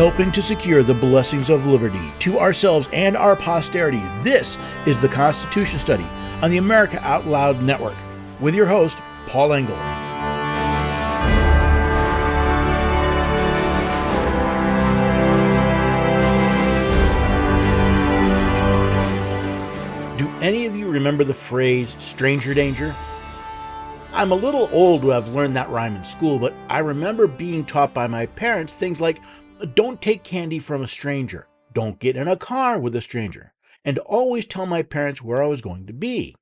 helping to secure the blessings of liberty to ourselves and our posterity. This is the Constitution Study on the America Out Loud Network with your host, Paul Engel. Do any of you remember the phrase stranger danger? I'm a little old to have learned that rhyme in school, but I remember being taught by my parents things like don't take candy from a stranger, don't get in a car with a stranger, and always tell my parents where I was going to be.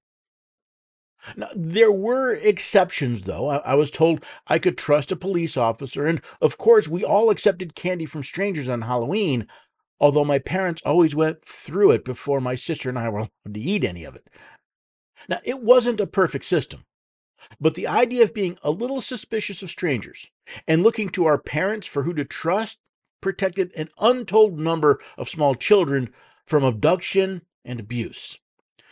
Now, there were exceptions, though. I, I, was told I could trust a police officer, and of course, we all accepted candy from strangers on Halloween, although my parents always went through it before my sister and I were allowed to eat any of it. Now, it wasn't a perfect system, but the idea of being a little suspicious of strangers and looking to our parents for who to trust protected an untold number of small children from abduction and abuse,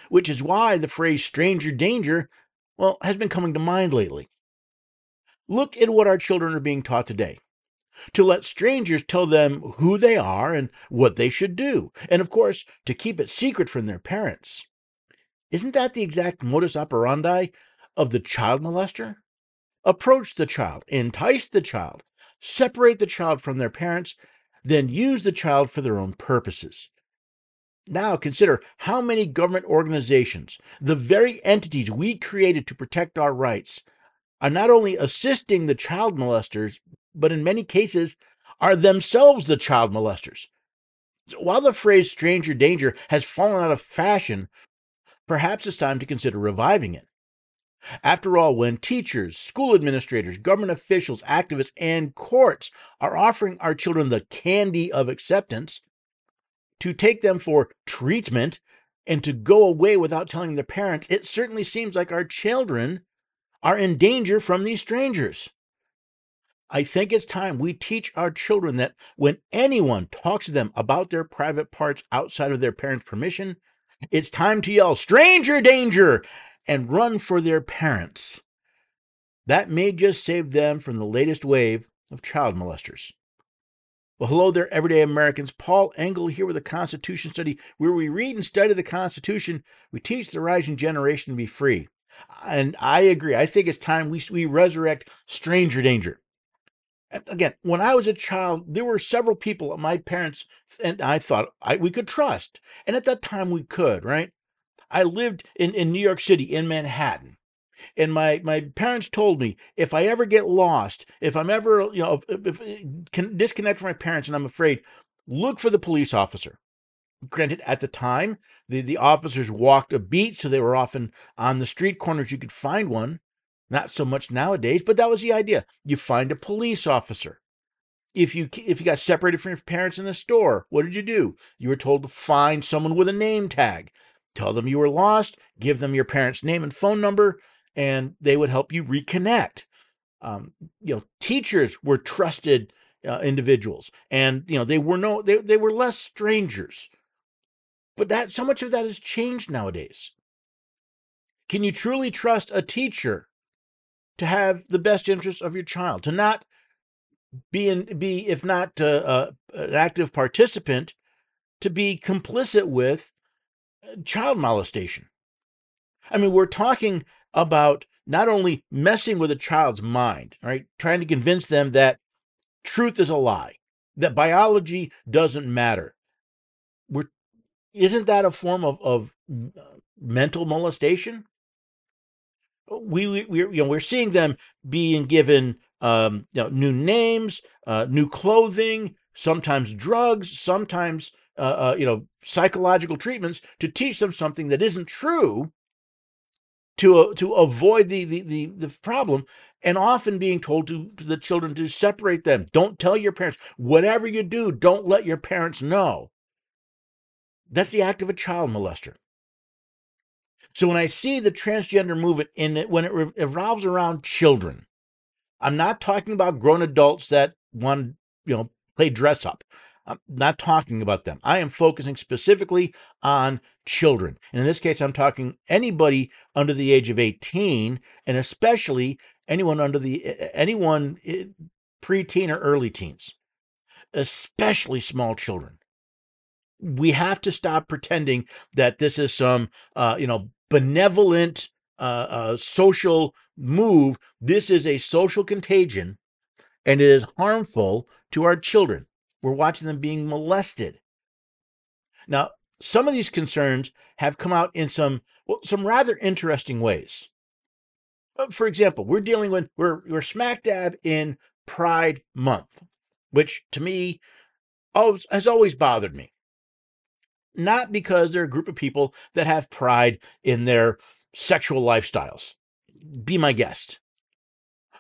which is why the phrase stranger danger, well, has been coming to mind lately. Look at what our children are being taught today to let strangers tell them who they are and what they should do, and of course, to keep it secret from their parents. Isn't that the exact modus operandi of the child molester? Approach the child, entice the child, separate the child from their parents, then use the child for their own purposes. Now consider how many government organizations, the very entities we created to protect our rights, are not only assisting the child molesters, but in many cases are themselves the child molesters. So while the phrase stranger danger has fallen out of fashion, perhaps it's time to consider reviving it. After all, when teachers, school administrators, government officials, activists, and courts are offering our children the candy of acceptance to take them for treatment and to go away without telling their parents, it certainly seems like our children are in danger from these strangers. I think it's time we teach our children that when anyone talks to them about their private parts outside of their parents' permission, it's time to yell, Stranger danger! And run for their parents. That may just save them from the latest wave of child molesters. Well, hello there, everyday Americans. Paul Engel here with a Constitution study where we read and study the Constitution. We teach the rising generation to be free. And I agree. I think it's time we, we resurrect stranger danger. And again, when I was a child, there were several people my parents and I thought I, we could trust. And at that time, we could, right? I lived in, in New York City, in Manhattan. And my, my parents told me if I ever get lost, if I'm ever, you know, if, if, disconnect from my parents and I'm afraid, look for the police officer. Granted, at the time, the, the officers walked a beat, so they were often on the street corners. You could find one. Not so much nowadays, but that was the idea. You find a police officer. If you if you got separated from your parents in the store, what did you do? You were told to find someone with a name tag. Tell them you were lost, give them your parents' name and phone number, and they would help you reconnect. Um, you know, teachers were trusted uh, individuals, and you know they were no they they were less strangers. But that so much of that has changed nowadays. Can you truly trust a teacher to have the best interests of your child, to not be in, be if not uh, uh, an active participant, to be complicit with child molestation. I mean, we're talking about not only messing with a child's mind, right? Trying to convince them that truth is a lie, that biology doesn't matter. We're isn't that a form of, of uh, mental molestation? We, we we you know we're seeing them being given um, you know, new names, uh, new clothing, sometimes drugs, sometimes uh, uh, you know, psychological treatments to teach them something that isn't true to uh, to avoid the, the the the problem and often being told to, to the children to separate them. Don't tell your parents. Whatever you do don't let your parents know. That's the act of a child molester. So when i see the transgender movement in it when it revolves around children i'm not talking about grown adults that want you know play dress up I'm not talking about them. I am focusing specifically on children. And in this case, I'm talking anybody under the age of 18, and especially anyone under the anyone preteen or early teens. especially small children. We have to stop pretending that this is some, uh, you know, benevolent uh, uh, social move. This is a social contagion, and it is harmful to our children. We're watching them being molested. Now, some of these concerns have come out in some well, some rather interesting ways. Uh, for example, we're dealing with we're we're smack dab in Pride Month, which to me always, has always bothered me. Not because they're a group of people that have pride in their sexual lifestyles. Be my guest.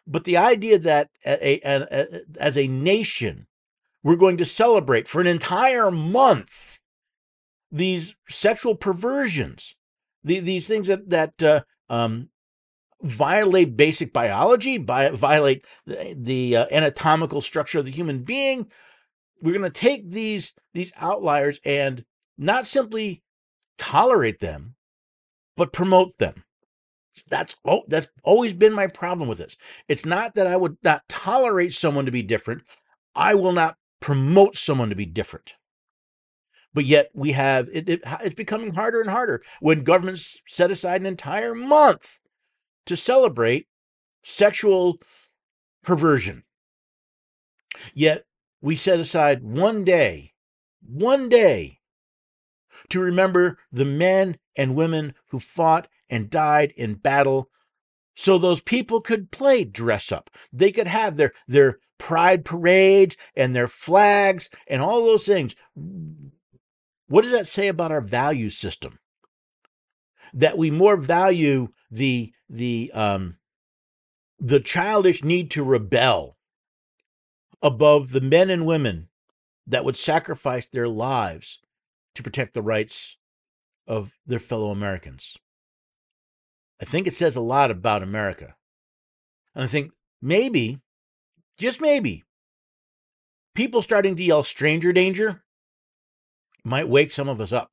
But the idea that a, a, a, as a nation, we're going to celebrate for an entire month these sexual perversions, the, these things that that uh, um, violate basic biology, bi- violate the, the uh, anatomical structure of the human being. We're going to take these these outliers and not simply tolerate them, but promote them. That's oh, that's always been my problem with this. It's not that I would not tolerate someone to be different. I will not promote someone to be different. But yet we have it, it, it's becoming harder and harder when governments set aside an entire month to celebrate sexual perversion. Yet we set aside one day, one day, to remember the men and women who fought and died in battle so those people could play dress up. They could have their, their pride parades and their flags and all those things. What does that say about our value system? That we more value the the um the childish need to rebel above the men and women that would sacrifice their lives to protect the rights of their fellow Americans. I think it says a lot about America. And I think maybe, just maybe, people starting to yell stranger danger might wake some of us up.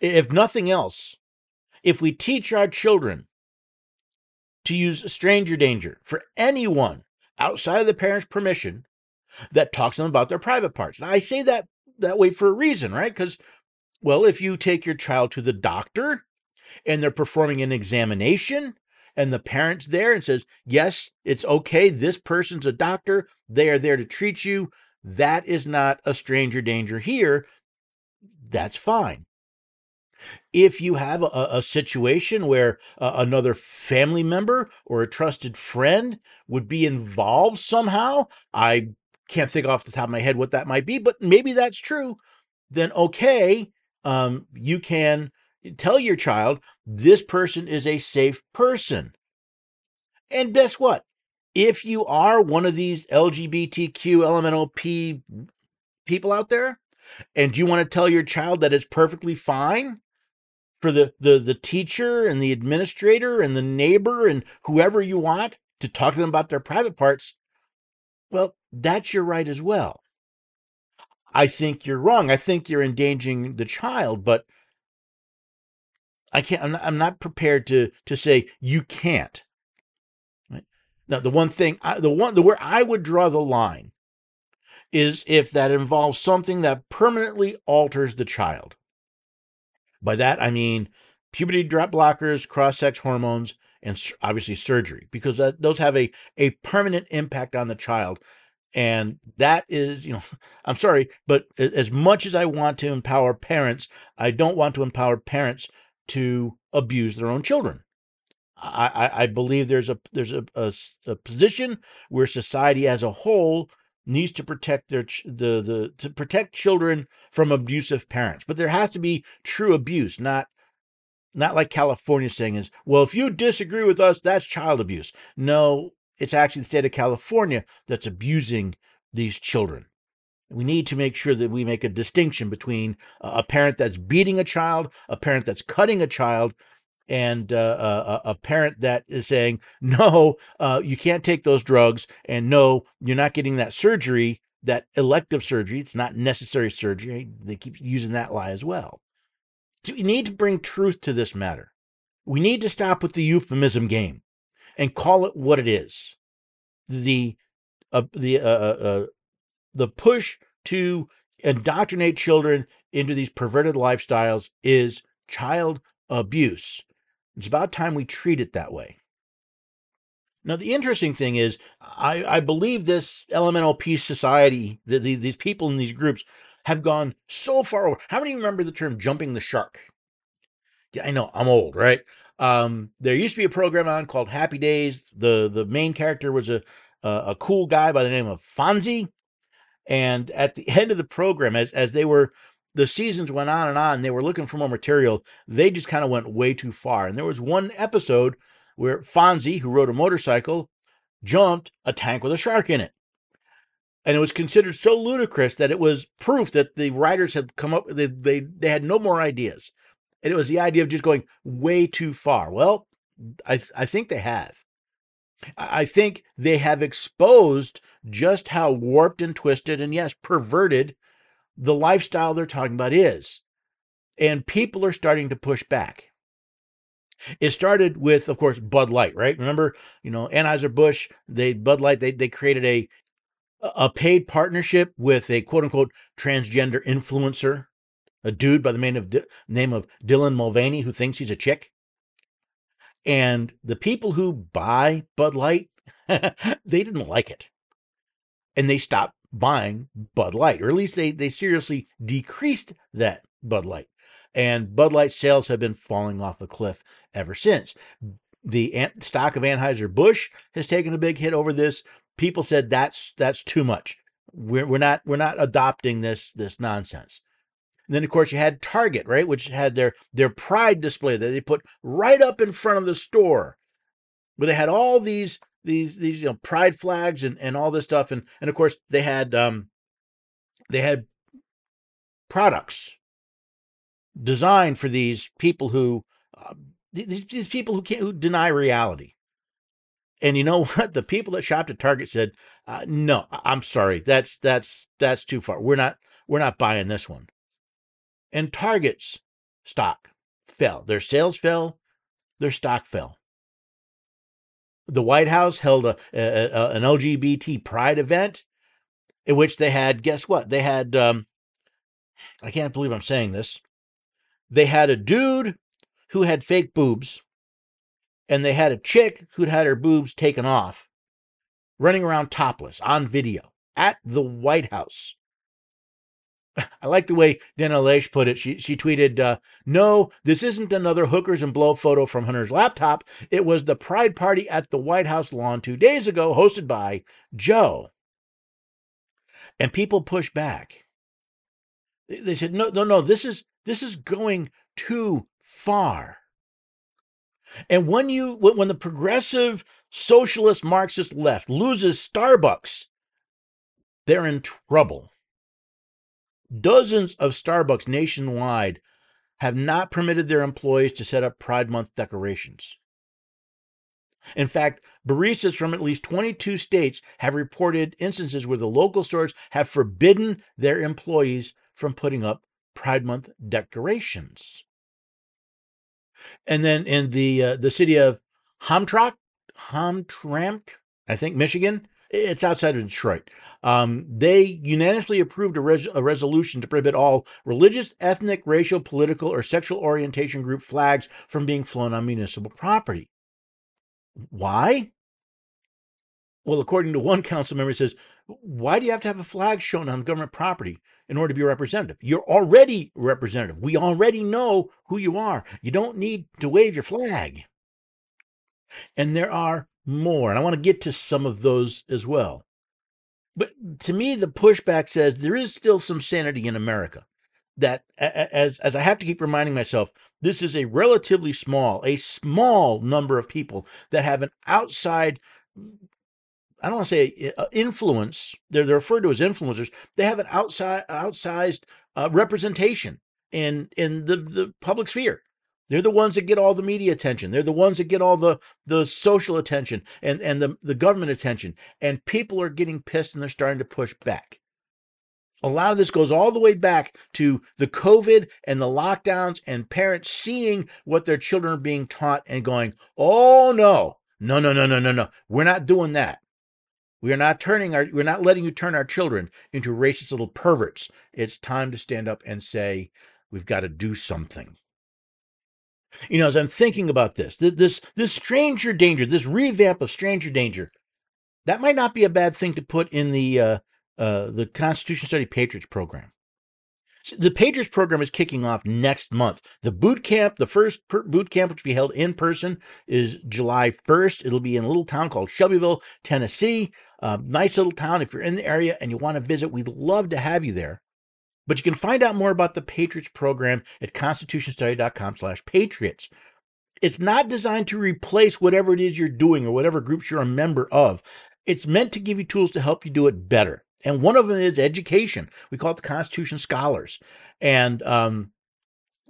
If nothing else, if we teach our children to use stranger danger for anyone outside of the parent's permission that talks to them about their private parts. Now, I say that that way for a reason, right? Because, well, if you take your child to the doctor and they're performing an examination and the parent's there and says, yes, it's okay. This person's a doctor. They are there to treat you. That is not a stranger danger here. That's fine. If you have a, a situation where uh, another family member or a trusted friend would be involved somehow, I can't think off the top of my head what that might be, but maybe that's true. Then okay, um, you can tell your child this person is a safe person. And guess what? If you are one of these LGBTQ, LMNOP people out there, and you want to tell your child that it's perfectly fine for the, the, the teacher and the administrator and the neighbor and whoever you want to talk to them about their private parts, well, that's your right as well. I think you're wrong. I think you're endangering the child, but I can't. I'm not, I'm not prepared to to say you can't. Right? Now, the one thing, I, the one, the where I would draw the line is if that involves something that permanently alters the child. By that, I mean puberty drop blockers, cross sex hormones, and obviously surgery, because that, those have a, a permanent impact on the child. And that is, you know, I'm sorry, but as much as I want to empower parents, I don't want to empower parents to abuse their own children. I, I, believe there's a there's a, a, a position where society as a whole needs to protect their the the to protect children from abusive parents. But there has to be true abuse not not like california saying is well if you disagree with us that's child abuse. No it's actually the state of california that's abusing these children we need to make sure that we make a distinction between a parent that's beating a child a parent that's cutting a child and uh, a, a, parent that is saying, no, uh, you can't take those drugs, and no, you're not getting that surgery, that elective surgery. It's not necessary surgery. They keep using that lie as well. So we need to bring truth to this matter. We need to stop with the euphemism game and call it what it is. The uh, the uh, uh, uh the push to indoctrinate children into these perverted lifestyles is child abuse. It's about time we treat it that way. Now, the interesting thing is, I, I believe this LMNOP society, the, the, these people in these groups, have gone so far over. How many remember the term jumping the shark? Yeah, I know I'm old, right? Um, there used to be a program on called Happy Days. The the main character was a a, a cool guy by the name of Fonzie. And at the end of the program, as as they were the seasons went on and on, they were looking for more material. They just kind of went way too far. And there was one episode where Fonzie, who rode a motorcycle, jumped a tank with a shark in it. And it was considered so ludicrous that it was proof that the writers had come up, they, they, they had no more ideas. And it was the idea of just going way too far. Well, I, I think they have. I think they have exposed just how warped and twisted and, yes, perverted the lifestyle they're talking about is. And people are starting to push back. It started with, of course, Bud Light, right? Remember, you know, Anheuser-Busch, they Bud Light, they, they created a a paid partnership with a quote unquote transgender influencer, a dude by the name of name of Dylan Mulvaney who thinks he's a chick. And the people who buy Bud Light, they didn't like it. And they stopped buying Bud Light, or at least they, they seriously decreased that Bud Light. And Bud Light sales have been falling off a cliff ever since. The stock of Anheuser-Busch has taken a big hit over this. People said that's that's too much. We're, we're not we're not adopting this this nonsense. And then of course you had Target, right, which had their their pride display that they put right up in front of the store, where they had all these these these you know pride flags and and all this stuff, and and of course they had um they had products designed for these people who uh, these, these people who can't who deny reality. And you know what? The people that shopped at Target said, uh, "No, I'm sorry. That's that's that's too far. We're not we're not buying this one." And Target's stock fell. Their sales fell, their stock fell. The White House held a, a, a an LGBT pride event in which they had, guess what? They had, um, I can't believe I'm saying this. They had a dude who had fake boobs, and they had a chick who'd had her boobs taken off running around topless on video at the White House. I like the way Dana Loesch put it. She she tweeted, uh, "No, this isn't another hookers and blow photo from Hunter's laptop. It was the Pride party at the White House lawn two days ago, hosted by Joe." And people pushed back. They said, "No, no, no. This is this is going too far." And when you when the progressive socialist Marxist left loses Starbucks, they're in trouble. Dozens of Starbucks nationwide have not permitted their employees to set up Pride Month decorations. In fact, baristas from at least 22 states have reported instances where the local stores have forbidden their employees from putting up Pride Month decorations. And then in the uh, the city of Hamtramck, Hamtramck, I think Michigan, it's outside of Detroit. Um, they unanimously approved a, res- a, resolution to prohibit all religious, ethnic, racial, political, or sexual orientation group flags from being flown on municipal property. Why? Well, according to one council member, says, "Why do you have to have a flag shown on government property in order to be a representative? You're already representative. We already know who you are. You don't need to wave your flag." And there are more. And I want to get to some of those as well. But to me, the pushback says there is still some sanity in America. That, as, as I have to keep reminding myself, this is a relatively small, a small number of people that have an outside, I don't want to say uh, influence, they're, they're referred to as influencers. They have an outside, outsized uh, representation in, in the, the public sphere. They're the ones that get all the media attention. They're the ones that get all the, the social attention and, and the, the government attention. And people are getting pissed and they're starting to push back. A lot of this goes all the way back to the COVID and the lockdowns and parents seeing what their children are being taught and going, oh no, no, no, no, no, no, no. We're not doing that. We are not turning our we're not letting you turn our children into racist little perverts. It's time to stand up and say we've got to do something. You know, as I'm thinking about this, this this stranger danger, this revamp of stranger danger, that might not be a bad thing to put in the uh, uh, the Constitution Study Patriots program. The Patriots program is kicking off next month. The boot camp, the first boot camp, which will be held in person, is July 1st. It'll be in a little town called Shelbyville, Tennessee. Uh, nice little town. If you're in the area and you want to visit, we'd love to have you there. But you can find out more about the Patriots program at constitutionstudy.com slash patriots. It's not designed to replace whatever it is you're doing or whatever groups you're a member of. It's meant to give you tools to help you do it better. And one of them is education. We call it the Constitution Scholars. And um,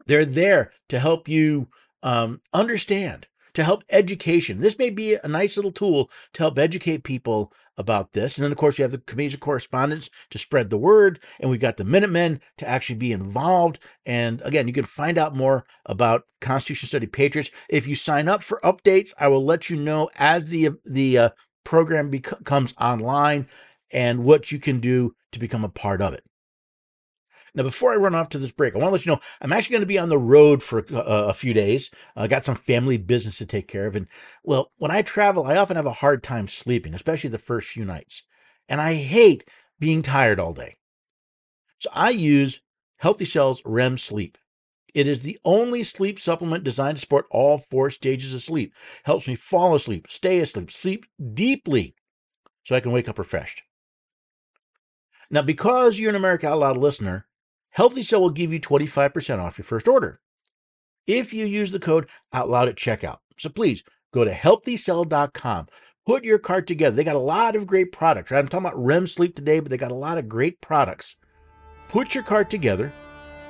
they're there to help you um, understand, to help education. This may be a nice little tool to help educate people about this. And then, of course, you have the committees of correspondence to spread the word. And we've got the Minutemen to actually be involved. And again, you can find out more about Constitution Study Patriots. If you sign up for updates, I will let you know as the, the uh, program becomes online and what you can do to become a part of it. Now, before I run off to this break, I want to let you know I'm actually going to be on the road for a, uh, a few days. I got some family business to take care of. And well, when I travel, I often have a hard time sleeping, especially the first few nights. And I hate being tired all day. So I use Healthy Cells REM Sleep. It is the only sleep supplement designed to support all four stages of sleep. Helps me fall asleep, stay asleep, sleep deeply so I can wake up refreshed. Now, because you're an America Out Loud listener, Healthy Cell will give you 25% off your first order if you use the code OUTLOUD at checkout. So please go to healthycell.com. Put your cart together. They got a lot of great products. Right? I'm talking about REM sleep today, but they got a lot of great products. Put your cart together.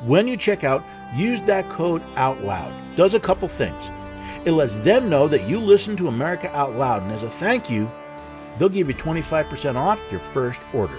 When you check out, use that code OUTLOUD. Does a couple things. It lets them know that you listen to America Out Loud, and as a thank you, they'll give you 25% off your first order.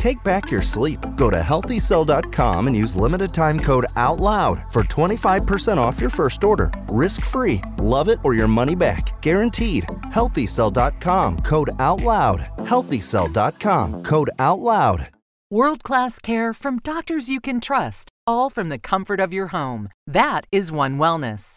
Take back your sleep. Go to healthycell.com and use limited time code OUTLOUD for 25% off your first order. Risk free. Love it or your money back. Guaranteed. Healthycell.com code OUTLOUD. Healthycell.com code OUTLOUD. World class care from doctors you can trust, all from the comfort of your home. That is One Wellness.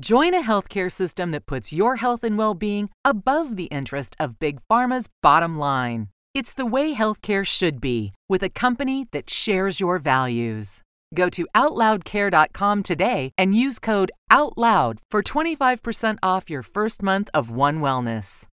Join a healthcare system that puts your health and well being above the interest of Big Pharma's bottom line. It's the way healthcare should be, with a company that shares your values. Go to OutLoudCare.com today and use code OUTLOUD for 25% off your first month of One Wellness.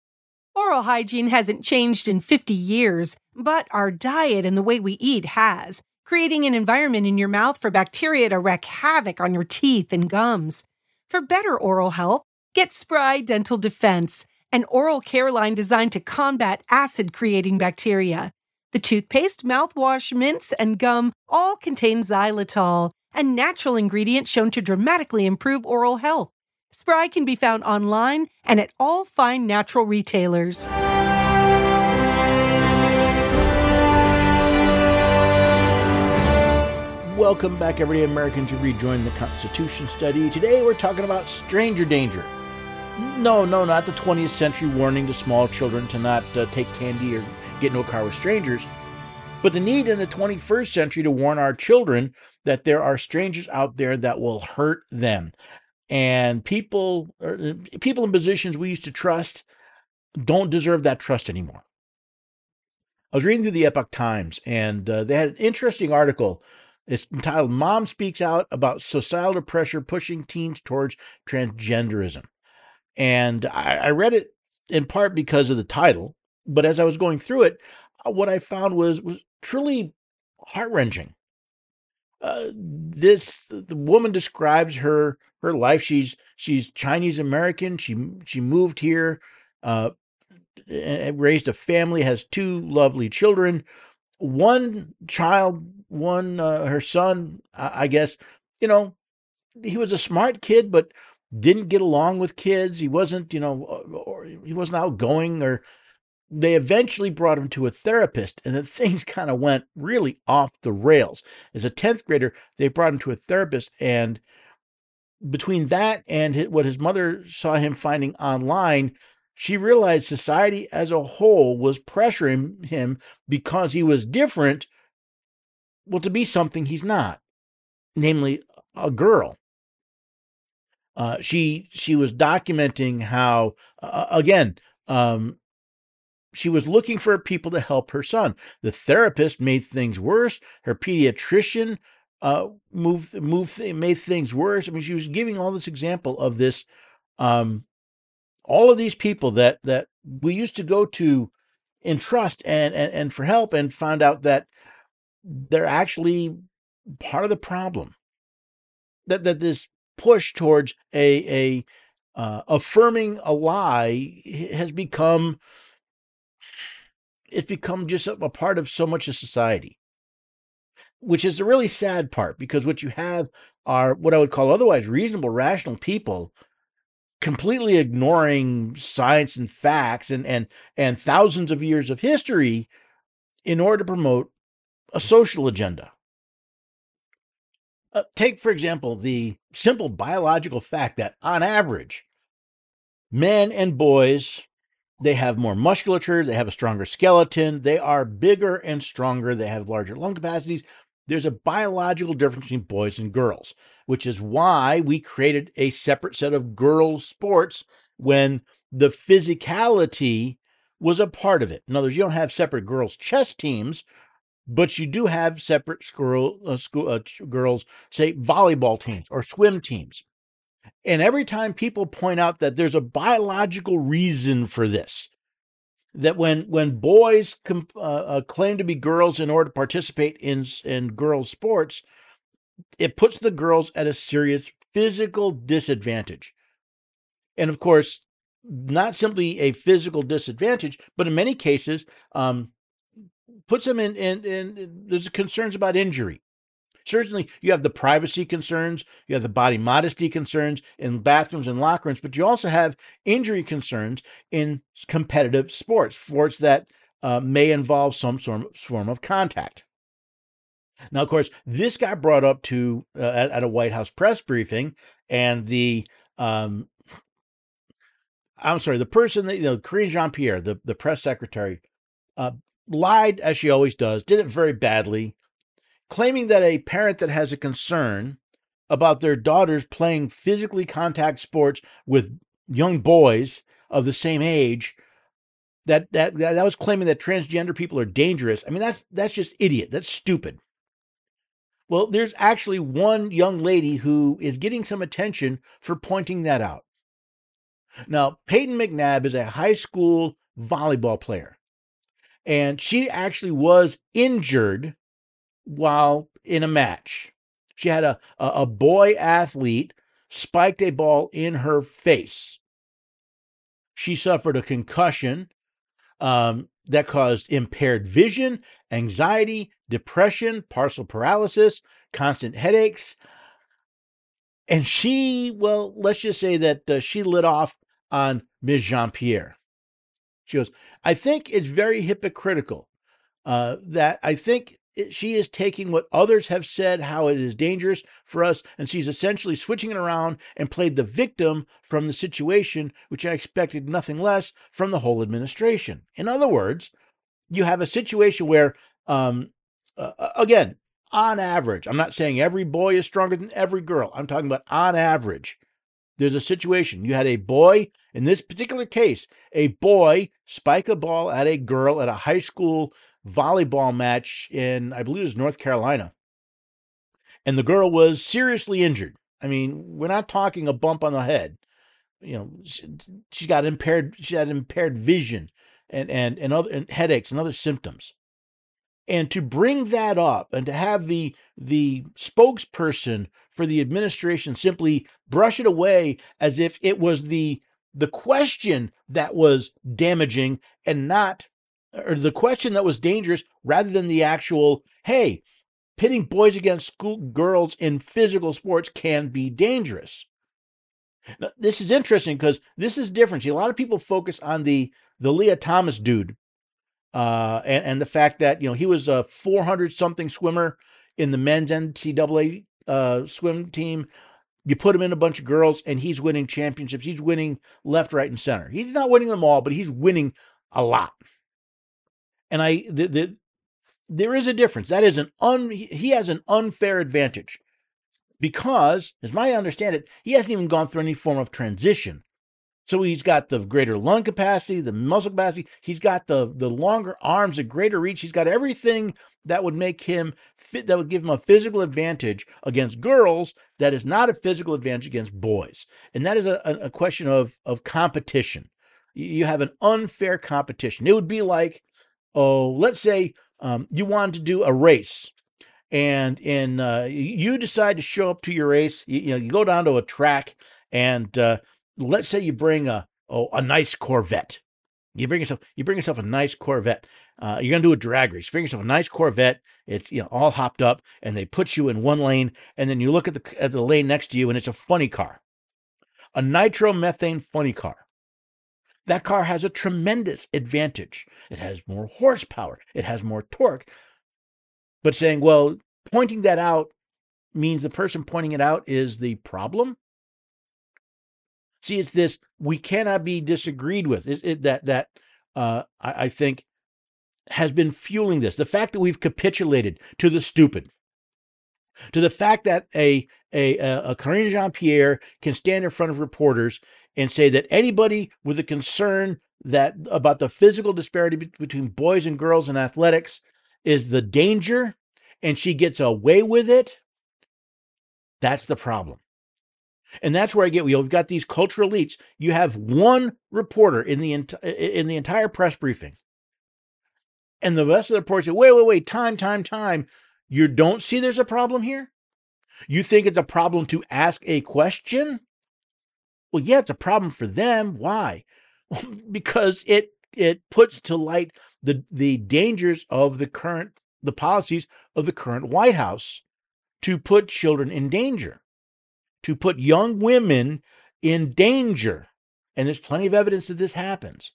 Oral hygiene hasn't changed in 50 years, but our diet and the way we eat has, creating an environment in your mouth for bacteria to wreak havoc on your teeth and gums. For better oral health, get Spry Dental Defense, an oral care line designed to combat acid creating bacteria. The toothpaste, mouthwash, mints, and gum all contain xylitol, a natural ingredient shown to dramatically improve oral health. Spry can be found online and at all fine natural retailers. Welcome back, everyday Americans to rejoin the Constitution study. Today we're talking about stranger danger. No, no, not the 20th century warning to small children to not uh, take candy or get into a car with strangers, but the need in the 21st century to warn our children that there are strangers out there that will hurt them. And people, uh, people in positions we used to trust don't deserve that trust anymore. I was reading through the Epoch Times, and uh, they had an interesting article. It's entitled "Mom Speaks Out About Societal Pressure Pushing Teens Towards Transgenderism," and I, I read it in part because of the title. But as I was going through it, uh, what I found was was truly heart wrenching. Uh, this the woman describes her her life. She's she's Chinese American. She she moved here uh, raised a family, has two lovely children. One child, one, uh, her son, I, I guess, you know, he was a smart kid, but didn't get along with kids. He wasn't, you know, or he wasn't outgoing or they eventually brought him to a therapist and then things kind of went really off the rails. As a 10th grader, they brought him to a therapist and between that and what his mother saw him finding online, she realized society as a whole was pressuring him because he was different, well, to be something he's not, namely a girl. Uh, she she was documenting how uh, again um, she was looking for people to help her son. The therapist made things worse. Her pediatrician uh, moved moved made things worse. I mean, she was giving all this example of this um, all of these people that that we used to go to in trust and and, and for help and found out that they're actually part of the problem. That that this push towards a a uh, affirming a lie has become it's become just a, a part of so much of society. Which is the really sad part because what you have are what i would call otherwise reasonable rational people completely ignoring science and facts and and and thousands of years of history in order to promote a social agenda. Uh, take, for example, the simple biological fact that on average, men and boys they have more musculature, they have a stronger skeleton, they are bigger and stronger, they have larger lung capacities. There's a biological difference between boys and girls which is why we created a separate set of girls' sports when the physicality was a part of it. In other words, you don't have separate girls' chess teams, but you do have separate school, uh, school uh, girls, say, volleyball teams or swim teams. And every time people point out that there's a biological reason for this, that when when boys uh, uh claim to be girls in order to participate in in girls sports, it puts the girls at a serious physical disadvantage. And of course, not simply a physical disadvantage, but in many cases, um, puts them in, in, in, there's concerns about injury. Certainly, you have the privacy concerns, you have the body modesty concerns in bathrooms and locker rooms, but you also have injury concerns in competitive sports, sports that uh, may involve some sort form of contact. Now, of course, this got brought up to uh, at, at, a White House press briefing, and the um, I'm sorry, the person that you know, Karine Jean Pierre, the the press secretary, uh, lied as she always does, did it very badly, claiming that a parent that has a concern about their daughters playing physically contact sports with young boys of the same age that that that was claiming that transgender people are dangerous. I mean that's that's just idiot. That's stupid. Well, there's actually one young lady who is getting some attention for pointing that out. Now, Peyton McNabb is a high school volleyball player, and she actually was injured while in a match. She had a, a, boy athlete spiked a ball in her face. She suffered a concussion um, that caused impaired vision, anxiety, depression, partial paralysis, constant headaches. And she, well, let's just say that uh, she lit off on Ms. Jean Pierre. She goes, I think it's very hypocritical uh, that I think she is taking what others have said how it is dangerous for us and she's essentially switching it around and played the victim from the situation which i expected nothing less from the whole administration. In other words you have a situation where um, uh, again on average i'm not saying every boy is stronger than every girl. I'm talking about on average there's a situation. You had a boy in this particular case a boy spike a ball at a girl at a high school volleyball match in, I believe it was North Carolina. And the girl was seriously injured. I mean, we're not talking a bump on the head. You know, she, she got impaired, she had impaired vision and, and, and other and headaches and other symptoms. And to bring that up and to have the the spokesperson for the administration simply brush it away as if it was the the question that was damaging and not or the question that was dangerous rather than the actual, hey, pitting boys against school girls in physical sports can be dangerous. Now, this is interesting because this is different. See, a lot of people focus on the the Lia Thomas dude, uh, and, and the fact that you know he was a 400 something swimmer in the men's NCAA uh, swim team. You put him in a bunch of girls, and he's winning championships. He's winning left, right, and center. He's not winning them all, but he's winning a lot. And I, the, the, there is a difference. That is an un, he has an unfair advantage because, as my understand it, he hasn't even gone through any form of transition. So he's got the greater lung capacity, the muscle capacity. He's got the the longer arms, the greater reach. He's got everything that would make him fit, that would give him a physical advantage against girls. That is not a physical advantage against boys, and that is a, a question of of competition. You have an unfair competition. It would be like oh, let's say um, you wanted to do a race and in uh, you decide to show up to your race you, you, know you go down to a track and uh, let's say you bring a oh, a nice corvette. You bring yourself you bring yourself a nice corvette. Uh, you're gonna do a drag race. You bring yourself a nice corvette. It's you know all hopped up and they put you in one lane and then you look at the at the lane next to you and it's a funny car. A nitromethane funny car that car has a tremendous advantage. It has more horsepower, it has more torque. But saying, well, pointing that out means the person pointing it out is the problem. See, it's this we cannot be disagreed with. It, it, that that uh, I, I think has been fueling this. The fact that we've capitulated to the stupid, to the fact that a a a Karine Jean Pierre can stand in front of reporters and say that anybody with a concern that about the physical disparity between boys and girls in athletics is the danger and she gets away with it that's the problem. And that's where i get we've got these cultural elites. You have one reporter in the in the entire press briefing. And the rest of the reporters say wait wait wait time time time. You don't see there's a problem here? You think it's a problem to ask a question well, yeah, it's a problem for them. Why? because it it puts to light the the dangers of the current the policies of the current White House to put children in danger, to put young women in danger. And there's plenty of evidence that this happens.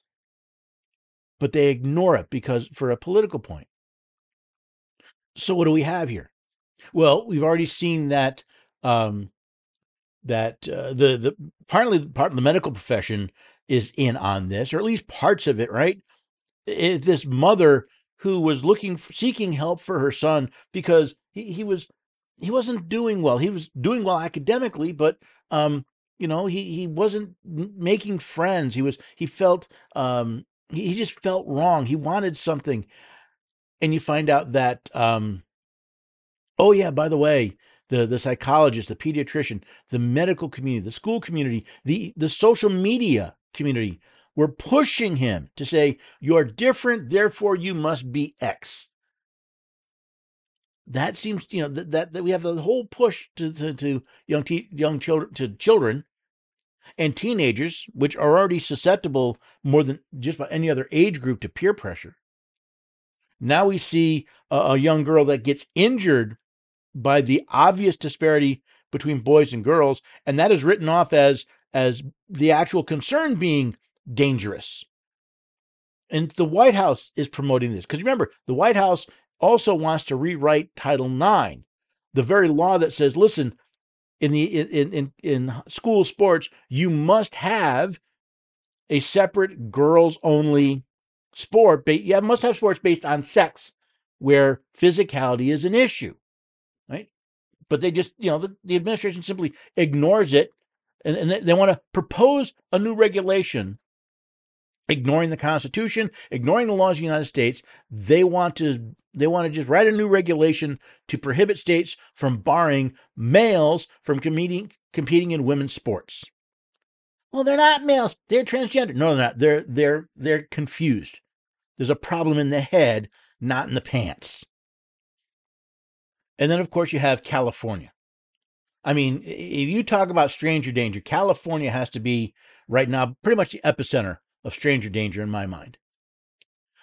But they ignore it because for a political point. So what do we have here? Well, we've already seen that um, that uh, the the partly part of the medical profession is in on this, or at least parts of it, right? If this mother who was looking seeking help for her son because he, he was he wasn't doing well. He was doing well academically, but um, you know, he he wasn't making friends. He was he felt um he, he just felt wrong. He wanted something. And you find out that um oh yeah, by the way, the, the psychologist, the pediatrician, the medical community, the school community, the, the social media community were pushing him to say, You're different, therefore you must be X. That seems, you know, that, that, that we have the whole push to, to, to young, te- young children, to children and teenagers, which are already susceptible more than just about any other age group to peer pressure. Now we see a, a young girl that gets injured by the obvious disparity between boys and girls, and that is written off as as the actual concern being dangerous. And the White House is promoting this because remember, the White House also wants to rewrite Title IX, the very law that says, listen, in the in in in school sports, you must have a separate girls only sport. But you must have sports based on sex, where physicality is an issue? But they just, you know, the, the administration simply ignores it, and, and they, they want to propose a new regulation ignoring the Constitution, ignoring the laws of the United States. They want to they want to just write a new regulation to prohibit states from barring males from competing competing in women's sports. Well, they're not males; they're transgender. No, they're not. They're they're they're confused. There's a problem in the head, not in the pants. And then, of course, you have California. I mean, if you talk about stranger danger, California has to be right now pretty much the epicenter of stranger danger in my mind.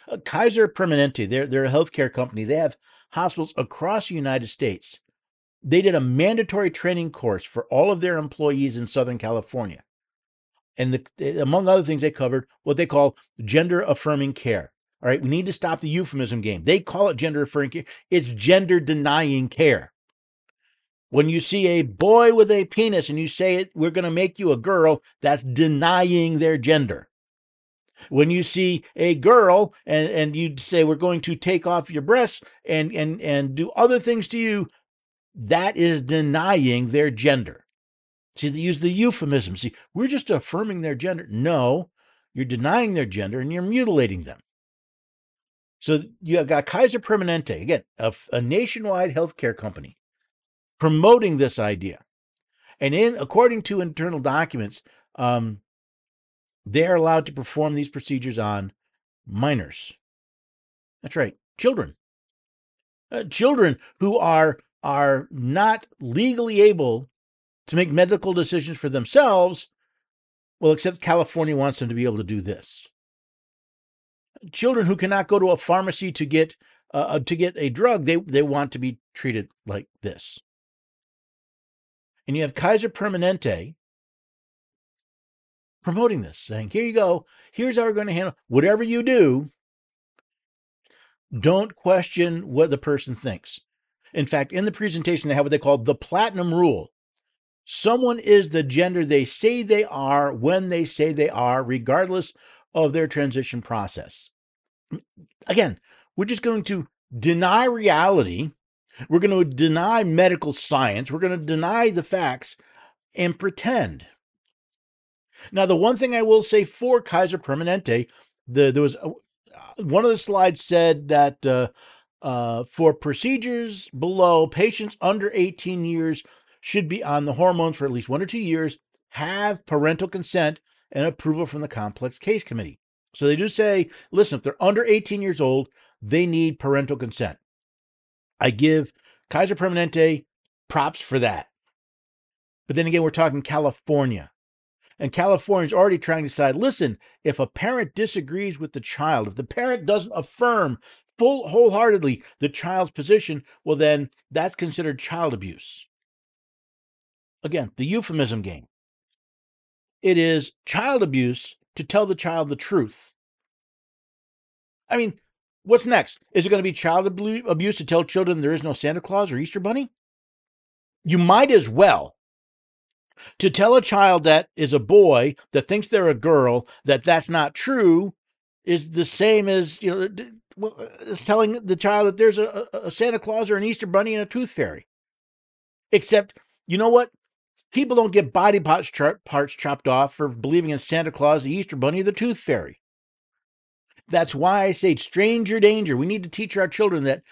Uh, Kaiser Permanente, they're, they're a healthcare company. They have hospitals across the United States. They did a mandatory training course for all of their employees in Southern California. And the, among other things, they covered what they call gender affirming care. All right, we need to stop the euphemism game. They call it gender affirming care, it's gender denying care. When you see a boy with a penis and you say it, we're going to make you a girl, that's denying their gender. When you see a girl and, and you say we're going to take off your breasts and, and, and do other things to you, that is denying their gender. See, they use the euphemism. See, we're just affirming their gender. No, you're denying their gender and you're mutilating them. So you have got Kaiser Permanente, again, a, a nationwide healthcare company, promoting this idea. And in according to internal documents, um, they are allowed to perform these procedures on minors. That's right, children. Uh, children who are are not legally able to make medical decisions for themselves. Well, except California wants them to be able to do this. Children who cannot go to a pharmacy to get uh, uh to get a drug, they they want to be treated like this. And you have Kaiser Permanente, promoting this, saying, here you go. Here's how we're going to handle whatever you do. Don't question what the person thinks. In fact, in the presentation, they have what they call the platinum rule. Someone is the gender they say they are when they say they are, regardless of their transition process. Again, we're just going to deny reality. We're going to deny medical science. We're going to deny the facts and pretend now, the one thing I will say for Kaiser Permanente, the, there was a, uh, one of the slides said that uh, uh, for procedures below, patients under 18 years should be on the hormones for at least one or two years, have parental consent and approval from the complex case committee. So they do say, listen, if they're under 18 years old, they need parental consent. I give Kaiser Permanente props for that. But then again, we're talking California. And California is already trying to decide listen, if a parent disagrees with the child, if the parent doesn't affirm full wholeheartedly the child's position, well, then that's considered child abuse. Again, the euphemism game. It is child abuse to tell the child the truth. I mean, what's next? Is it going to be child abuse to tell children there is no Santa Claus or Easter Bunny? You might as well to tell a child that is a boy that thinks they're a girl that that's not true is the same as you know uh, it's telling the child that there's a, a Santa Claus or an Easter Bunny and a Tooth Fairy. Except, you know what? People don't get body parts, parts chopped off for believing in Santa Claus, the Easter Bunny, the Tooth Fairy. That's why I say stranger danger. We need to teach our children that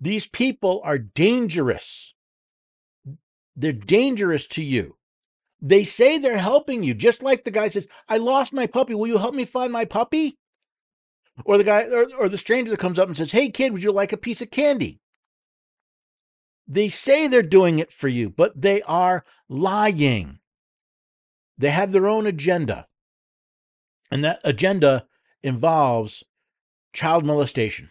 these people are dangerous. They're dangerous to you. They say they're helping you, just like the guy says, I lost my puppy. Will you help me find my puppy? Or the guy or, or the stranger that comes up and says, Hey kid, would you like a piece of candy? They say they're doing it for you, but they are lying. They have their own agenda. And that agenda involves child molestation.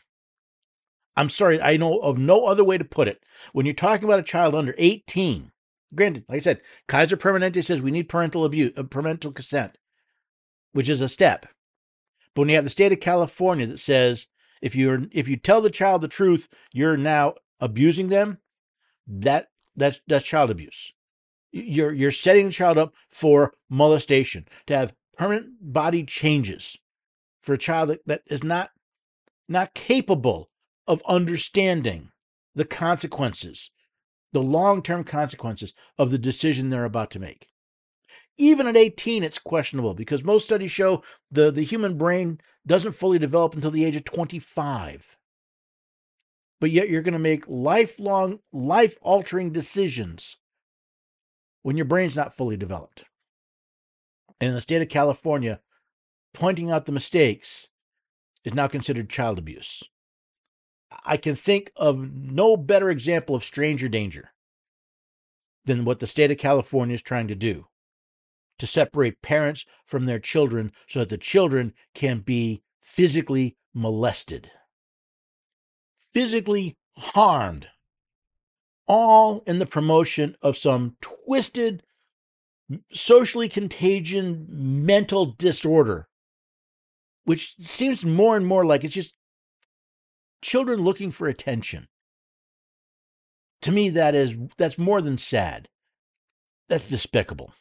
I'm sorry, I know of no other way to put it. When you're talking about a child under 18, Granted, like I said, Kaiser Permanente says we need parental abuse, uh, parental consent, which is a step. But when you have the state of California that says If you're if you tell the child the truth, you're now abusing them. That that's that's child abuse. You're you're setting the child up for molestation, to have permanent body changes for a child that, that is not not capable of understanding the consequences, the long-term consequences of the decision they're about to make. Even at 18, it's questionable because most studies show the, the human brain doesn't fully develop until the age of 25. But yet you're going to make lifelong, life altering decisions when your brain's not fully developed. And in the state of California, pointing out the mistakes is now considered child abuse. I can think of no better example of stranger danger than what the state of California is trying to do to separate parents from their children so that the children can be physically molested, physically harmed, all in the promotion of some twisted, socially contagion mental disorder, which seems more and more like it's just children looking for attention. To me, that is that's more than sad. That's despicable.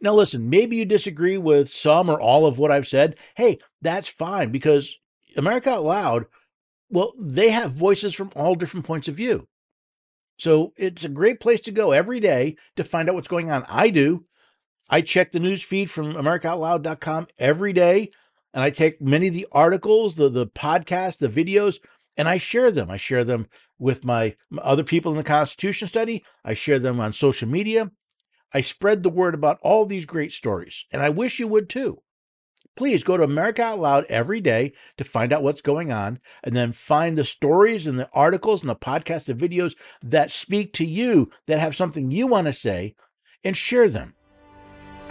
Now, listen, maybe you disagree with some or all of what I've said. Hey, that's fine because America Out Loud, well, they have voices from all different points of view. So it's a great place to go every day to find out what's going on. I do. I check the news feed from AmericaOutloud.com every day, and I take many of the articles, the the podcasts, the videos, and I share them. I share them with my other people in the Constitution study. I share them on social media. I spread the word about all these great stories, and I wish you would too. Please go to America Out Loud every day to find out what's going on, and then find the stories and the articles and the podcasts and videos that speak to you, that have something you want to say, and share them.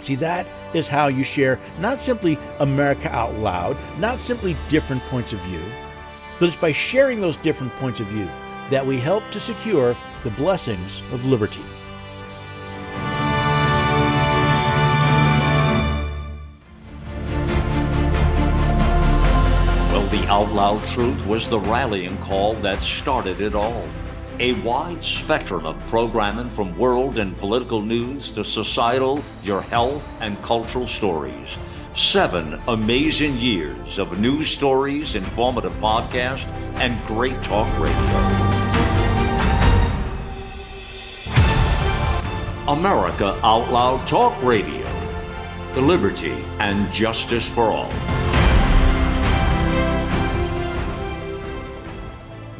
See, that is how you share not simply America Out Loud, not simply different points of view, but it's by sharing those different points of view that we help to secure the blessings of liberty. The Out Loud Truth was the rallying call that started it all. A wide spectrum of programming from world and political news to societal, your health, and cultural stories. Seven amazing years of news stories, informative podcasts, and great talk radio. America Out Loud Talk Radio. Liberty and justice for all.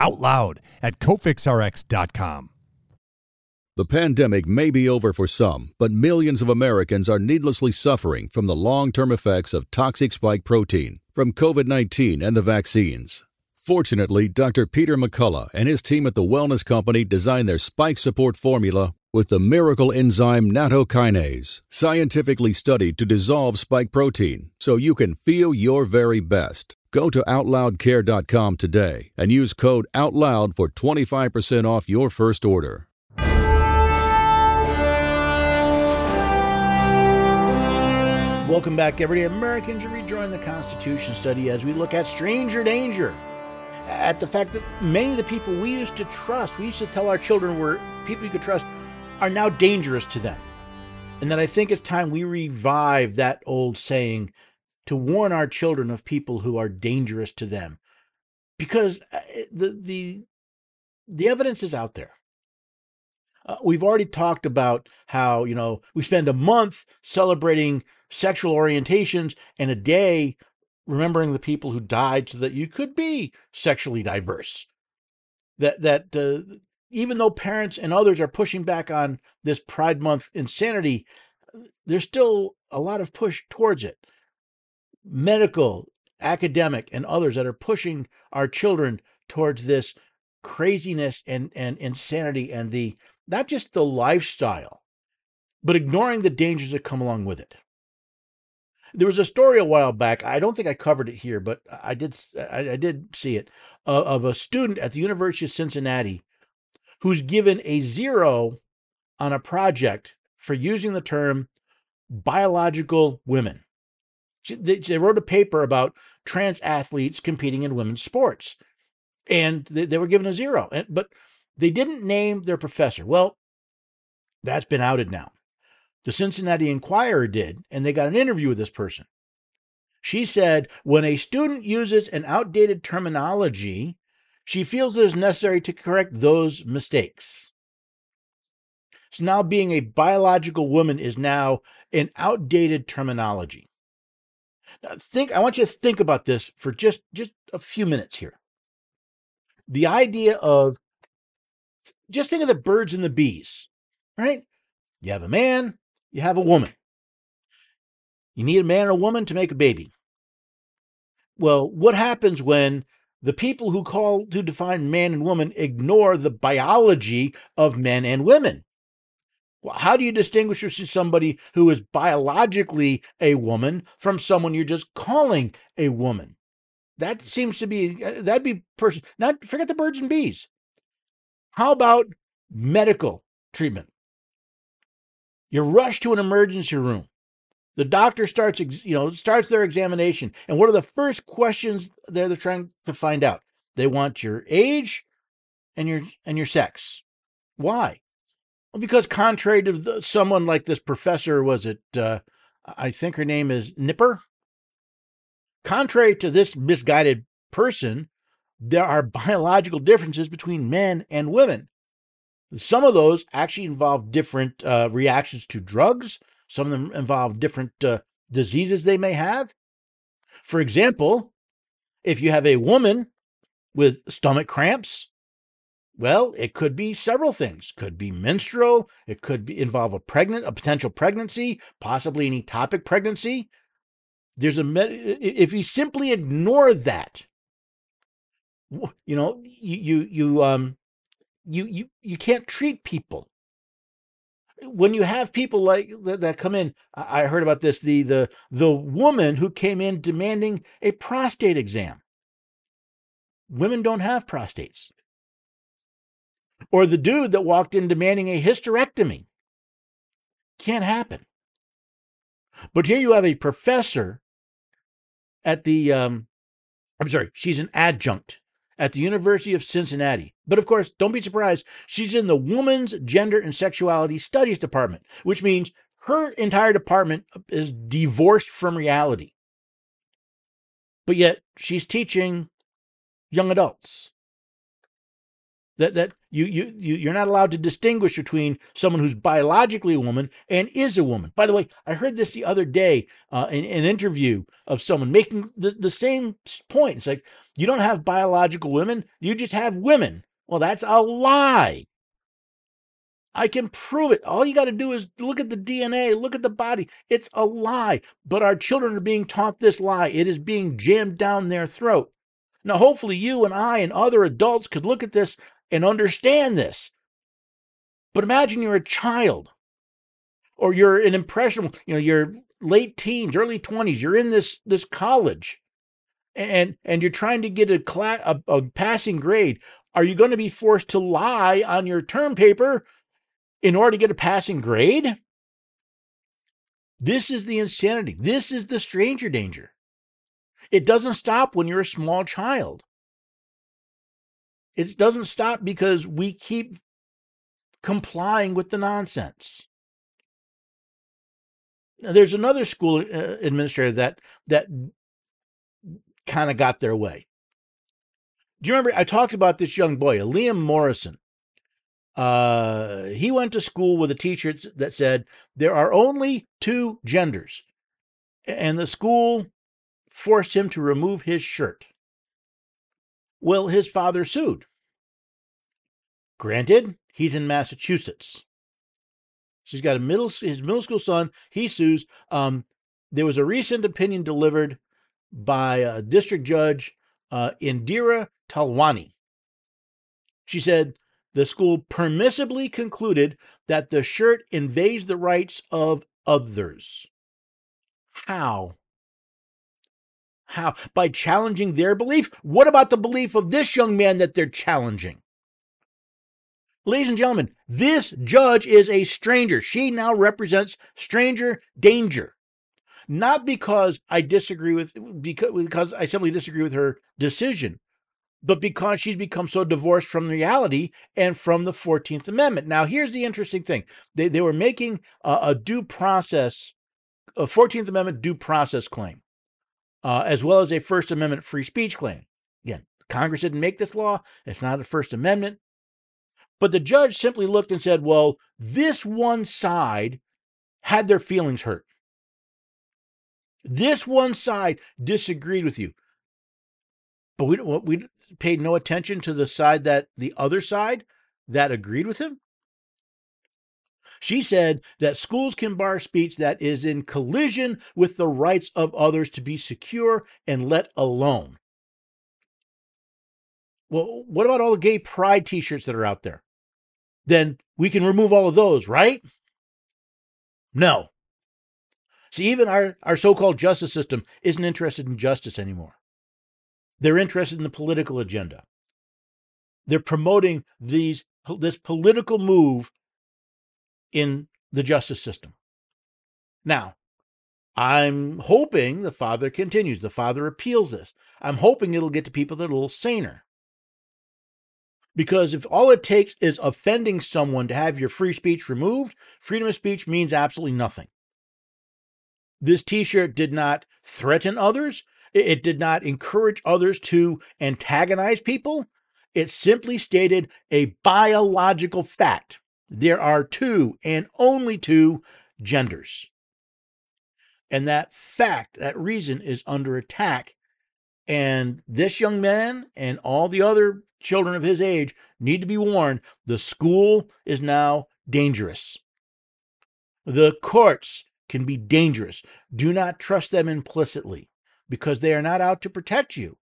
out loud at cofixrx.com. The pandemic may be over for some, but millions of Americans are needlessly suffering from the long term effects of toxic spike protein from COVID 19 and the vaccines. Fortunately, Dr. Peter McCullough and his team at the Wellness Company designed their spike support formula with the miracle enzyme nattokinase, scientifically studied to dissolve spike protein so you can feel your very best. Go to OutLoudCare.com today and use code OUTLOUD for 25% off your first order. Welcome back, everyday Americans. You rejoin the Constitution study as we look at stranger danger. At the fact that many of the people we used to trust, we used to tell our children were people you could trust, are now dangerous to them. And that I think it's time we revive that old saying to warn our children of people who are dangerous to them. Because uh, the the the evidence is out there. Uh, we've already talked about how you know we spend a month celebrating sexual orientations and a day remembering the people who died so that you could be sexually diverse. That that uh, even though parents and others are pushing back on this pride month insanity there's still a lot of push towards it medical, academic, and others that are pushing our children towards this craziness and, and insanity and the not just the lifestyle, but ignoring the dangers that come along with it. There was a story a while back. I don't think I covered it here, but I did. I, I did see it uh, of a student at the University of Cincinnati who's given a zero on a project for using the term biological women. They, wrote a paper about trans athletes competing in women's sports, and they, they were given a zero. And, but they didn't name their professor. Well, that's been outed now. The Cincinnati Enquirer did, and they got an interview with this person. She said when a student uses an outdated terminology, she feels it is necessary to correct those mistakes. So now being a biological woman is now an outdated terminology. Now think I want you to think about this for just just a few minutes here. The idea of just think of the birds and the bees, right? You have a man, you have a woman. You need a man and a woman to make a baby. Well, what happens when the people who call to define man and woman ignore the biology of men and women? How do you distinguish somebody who is biologically a woman from someone you're just calling a woman? That seems to be uh, that'd be person. Not forget the birds and bees. How about medical treatment? You rush to an emergency room. The doctor starts, you know, starts their examination. And what are the first questions they're, they're trying to find out? They want your age and your and your sex. Why? Well, because contrary to the, someone like this professor, was it? Uh, I think her name is Nipper. Contrary to this misguided person, there are biological differences between men and women. Some of those actually involve different uh, reactions to drugs. Some of them involve different uh, diseases they may have. For example, if you have a woman with stomach cramps, well, it could be several things. Could be menstrual. It could be involve a pregnant, a potential pregnancy, possibly an ectopic pregnancy. There's a med- if you simply ignore that, you know, you you you um you you you can't treat people when you have people like that, that come in I, heard about this the the the woman who came in demanding a prostate exam women don't have prostates or the dude that walked in demanding a hysterectomy can't happen but here you have a professor at the um i'm sorry she's an adjunct at the University of Cincinnati. But of course, don't be surprised, she's in the Women's Gender and Sexuality Studies Department, which means her entire department is divorced from reality. But yet, she's teaching young adults that that you you you're not allowed to distinguish between someone who's biologically a woman and is a woman. By the way, I heard this the other day uh, in, in an interview of someone making the, the same point. It's like you don't have biological women, you just have women. Well, that's a lie. I can prove it. All you got to do is look at the DNA, look at the body. It's a lie. But our children are being taught this lie. It is being jammed down their throat. Now, hopefully, you and I and other adults could look at this and understand this. But imagine you're a child or you're an impressionable, you know, you're late teens, early 20s, you're in this this college and and you're trying to get a class a, a passing grade. Are you going to be forced to lie on your term paper in order to get a passing grade? This is the insanity. This is the stranger danger. It doesn't stop when you're a small child. It doesn't stop because we keep complying with the nonsense. Now, there's another school uh, administrator that that kind of got their way. Do you remember I talked about this young boy, Liam Morrison? Uh, he went to school with a teacher that said there are only two genders, and the school forced him to remove his shirt. Well, his father sued. Granted, he's in Massachusetts. She's got a middle his middle school son. He sues. Um, there was a recent opinion delivered by a district judge uh, Indira Talwani. She said the school permissibly concluded that the shirt invades the rights of others. How? How? By challenging their belief? What about the belief of this young man that they're challenging? Ladies and gentlemen, this judge is a stranger. She now represents stranger danger. Not because I disagree with because, because I simply disagree with her decision, but because she's become so divorced from reality and from the 14th Amendment. Now, here's the interesting thing. They, they were making a, a due process, a 14th Amendment due process claim, uh, as well as a First Amendment free speech claim. Again, Congress didn't make this law. It's not a First Amendment. But the judge simply looked and said, well, this one side had their feelings hurt. This one side disagreed with you. But we, we paid no attention to the side that the other side that agreed with him. She said that schools can bar speech that is in collision with the rights of others to be secure and let alone. Well, what about all the gay pride t shirts that are out there? Then we can remove all of those, right? No. See, even our, our so called justice system isn't interested in justice anymore. They're interested in the political agenda. They're promoting these this political move in the justice system. Now, I'm hoping the father continues. The father appeals this. I'm hoping it'll get to people that are a little saner. Because if all it takes is offending someone to have your free speech removed, freedom of speech means absolutely nothing. This t shirt did not threaten others, it did not encourage others to antagonize people. It simply stated a biological fact. There are two and only two genders. And that fact, that reason is under attack. And this young man and all the other children of his age need to be warned the school is now dangerous. The courts can be dangerous. Do not trust them implicitly because they are not out to protect you.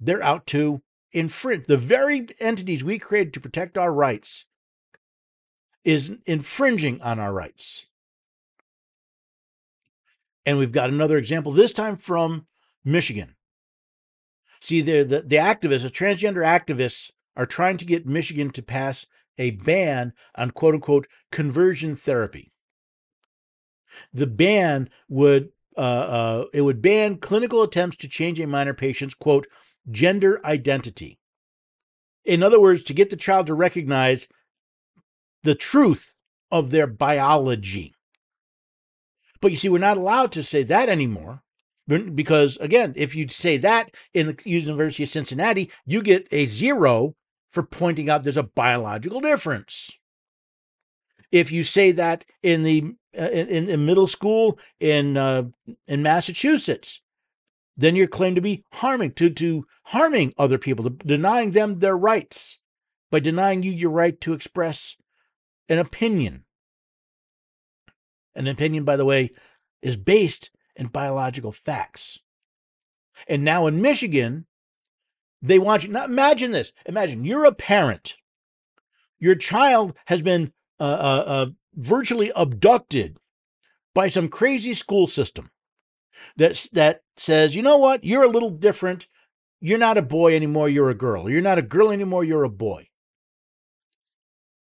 They're out to infringe. The very entities we created to protect our rights is infringing on our rights. And we've got another example, this time from Michigan. See, the, the, activists, the transgender activists, are trying to get Michigan to pass a ban on quote unquote conversion therapy the ban would uh, uh, it would ban clinical attempts to change a minor patient's quote gender identity. In other words, to get the child to recognize the truth of their biology. But you see, we're not allowed to say that anymore because, again, if you say that in the University of Cincinnati, you get a zero for pointing out there's a biological difference. If you say that in the uh, in, in middle school in uh, in Massachusetts, then you're claimed to be harming to to harming other people, to denying them their rights by denying you your right to express an opinion. An opinion, by the way, is based in biological facts. And now in Michigan, they want you. Now imagine this. Imagine you're a parent. Your child has been uh, uh, uh, virtually abducted by some crazy school system that that says, you know what, you're a little different. You're not a boy anymore. You're a girl. You're not a girl anymore. You're a boy.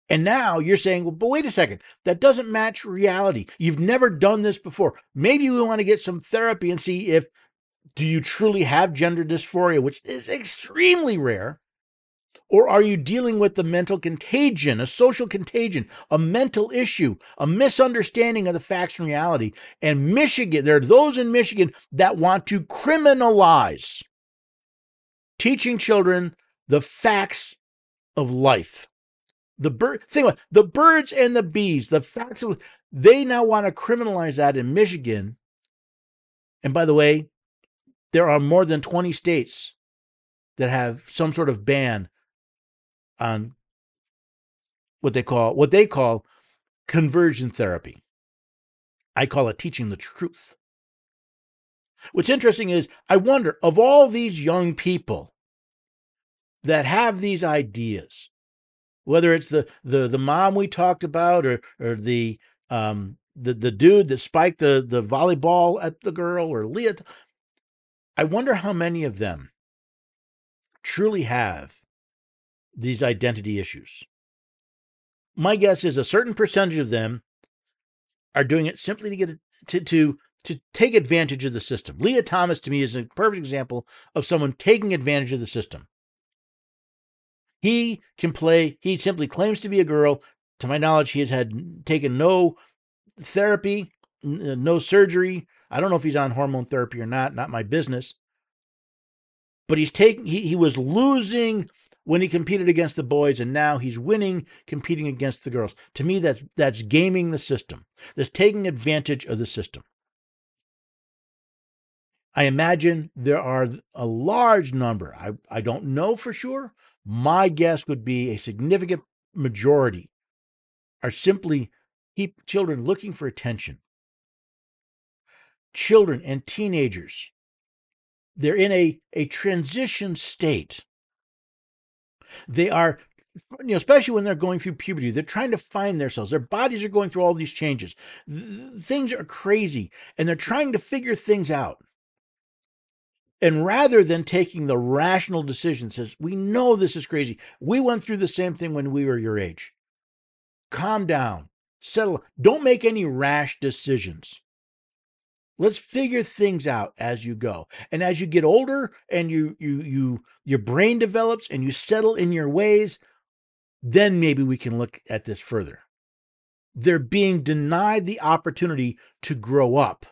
And now you're saying, well, but wait a second, that doesn't match reality. You've never done this before. Maybe we want to get some therapy and see if do you truly have gender dysphoria, which is extremely rare. Or are you dealing with the mental contagion, a social contagion, a mental issue, a misunderstanding of the facts and reality? And Michigan, there are those in Michigan that want to criminalize teaching children the facts of life. The bird, think about the birds and the bees, the facts of they now want to criminalize that in Michigan. And by the way, there are more than 20 states that have some sort of ban on what they call what they call conversion therapy. I call it teaching the truth. What's interesting is I wonder of all these young people that have these ideas, whether it's the the the mom we talked about or or the um the the dude that spiked the the volleyball at the girl or Lia. I wonder how many of them truly have these identity issues. My guess is a certain percentage of them are doing it simply to get to to to take advantage of the system. Lia Thomas to me is a perfect example of someone taking advantage of the system. He can play, he simply claims to be a girl. To my knowledge, he has had taken no therapy, uh, no surgery. I don't know if he's on hormone therapy or not, not my business. But he's taking he, he was losing when he competed against the boys and now he's winning competing against the girls. To me that's that's gaming the system. That's taking advantage of the system. I imagine there are a large number. I, I don't know for sure. My guess would be a significant majority are simply children looking for attention. Children and teenagers, they're in a, a transition state. They are, you know, especially when they're going through puberty, they're trying to find themselves. Their bodies are going through all these changes. Th- things are crazy, and they're trying to figure things out. And rather than taking the rational decision, says, We know this is crazy. We went through the same thing when we were your age. Calm down settle. Don't make any rash decisions. Let's figure things out as you go. And as you get older and you you you your brain develops and you settle in your ways, then maybe we can look at this further. They're being denied the opportunity to grow up.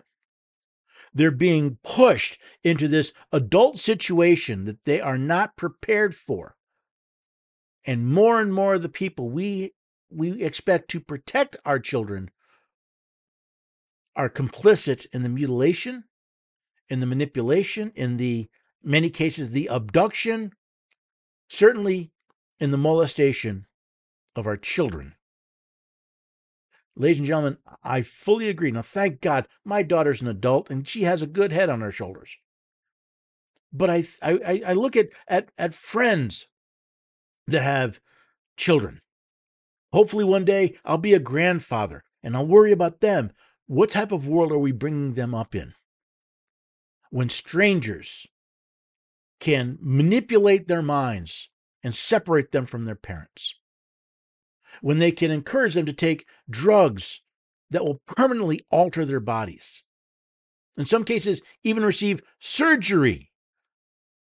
They're being pushed into this adult situation that they are not prepared for. And more and more of the people we we expect to protect our children are complicit in the mutilation, in the manipulation, in the many cases the abduction, certainly in the molestation of our children. Ladies and gentlemen, I fully agree. Now, thank God my daughter's an adult and she has a good head on her shoulders. But I, I, I look at, at, at friends that have children Hopefully, one day I'll be a grandfather and I'll worry about them. What type of world are we bringing them up in? When strangers can manipulate their minds and separate them from their parents. When they can encourage them to take drugs that will permanently alter their bodies. In some cases, even receive surgery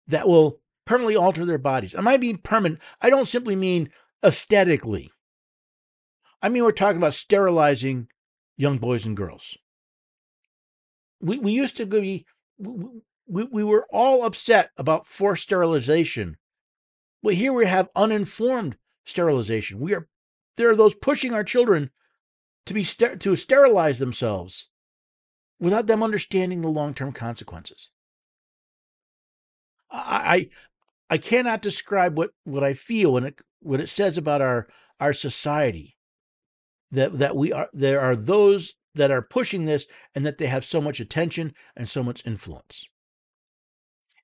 that will permanently alter their bodies. Am I being permanent? I don't simply mean aesthetically. I mean, we're talking about sterilizing young boys and girls. We, we used to be, we, we were all upset about forced sterilization. But here we have uninformed sterilization. We are, there are those pushing our children to be, to sterilize themselves without them understanding the long-term consequences. I, I, I cannot describe what, what I feel when it, what it says about our, our society that that we are there are those that are pushing this and that they have so much attention and so much influence.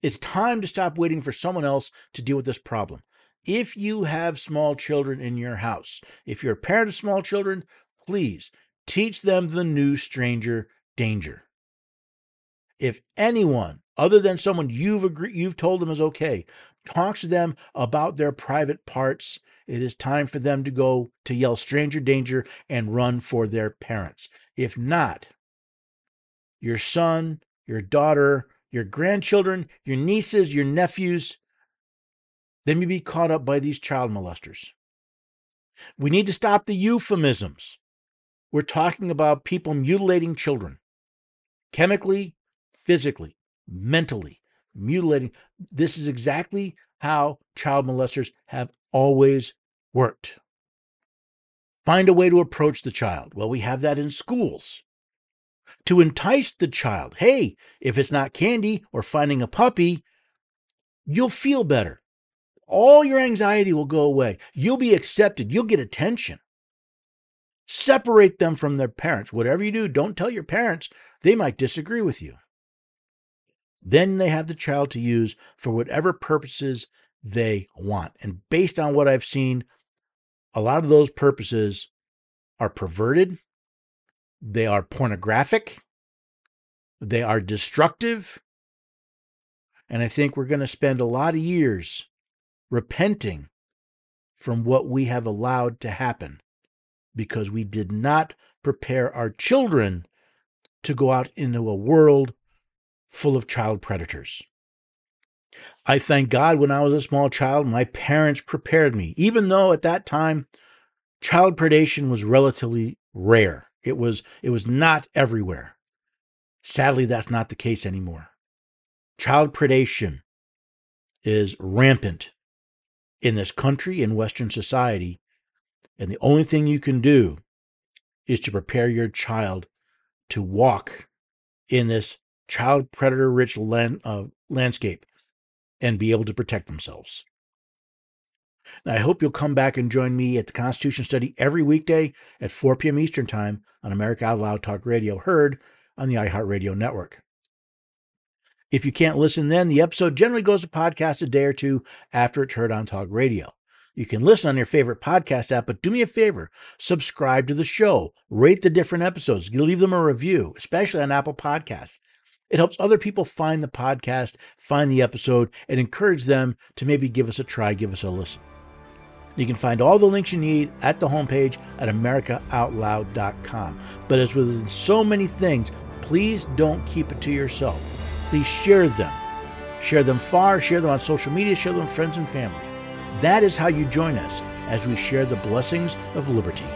It's time to stop waiting for someone else to deal with this problem. If you have small children in your house, if you're a parent of small children, please teach them the new stranger danger. If anyone other than someone you've agreed you've told them is okay talks to them about their private parts it is time for them to go to yell stranger danger and run for their parents. If not, your son, your daughter, your grandchildren, your nieces, your nephews, they may be caught up by these child molesters. We need to stop the euphemisms. We're talking about people mutilating children chemically, physically, mentally, mutilating. This is exactly how child molesters have always worked. Find a way to approach the child. Well, we have that in schools. To entice the child, hey, if it's not candy or finding a puppy, you'll feel better. All your anxiety will go away. You'll be accepted. You'll get attention. Separate them from their parents. Whatever you do, don't tell your parents. They might disagree with you. Then they have the child to use for whatever purposes they want. And based on what I've seen, a lot of those purposes are perverted, they are pornographic, they are destructive. And I think we're going to spend a lot of years repenting from what we have allowed to happen because we did not prepare our children to go out into a world full of child predators. I thank God when I was a small child, my parents prepared me, even though at that time child predation was relatively rare. It was it was not everywhere. Sadly, that's not the case anymore. Child predation is rampant in this country in Western society, and the only thing you can do is to prepare your child to walk in this child predator rich land, uh, landscape and be able to protect themselves. Now, I hope you'll come back and join me at the Constitution Study every weekday at 4 p.m. Eastern Time on America Out Loud Talk Radio, heard on the iHeartRadio network. If you can't listen then, the episode generally goes to podcast a day or two after it's heard on Talk Radio. You can listen on your favorite podcast app, but do me a favor subscribe to the show, rate the different episodes, leave them a review, especially on Apple Podcasts. It helps other people find the podcast, find the episode, and encourage them to maybe give us a try, give us a listen. You can find all the links you need at the homepage at AmericaOutloud.com. But as with so many things, please don't keep it to yourself. Please share them. Share them far, share them on social media, share them with friends and family. That is how you join us as we share the blessings of liberty.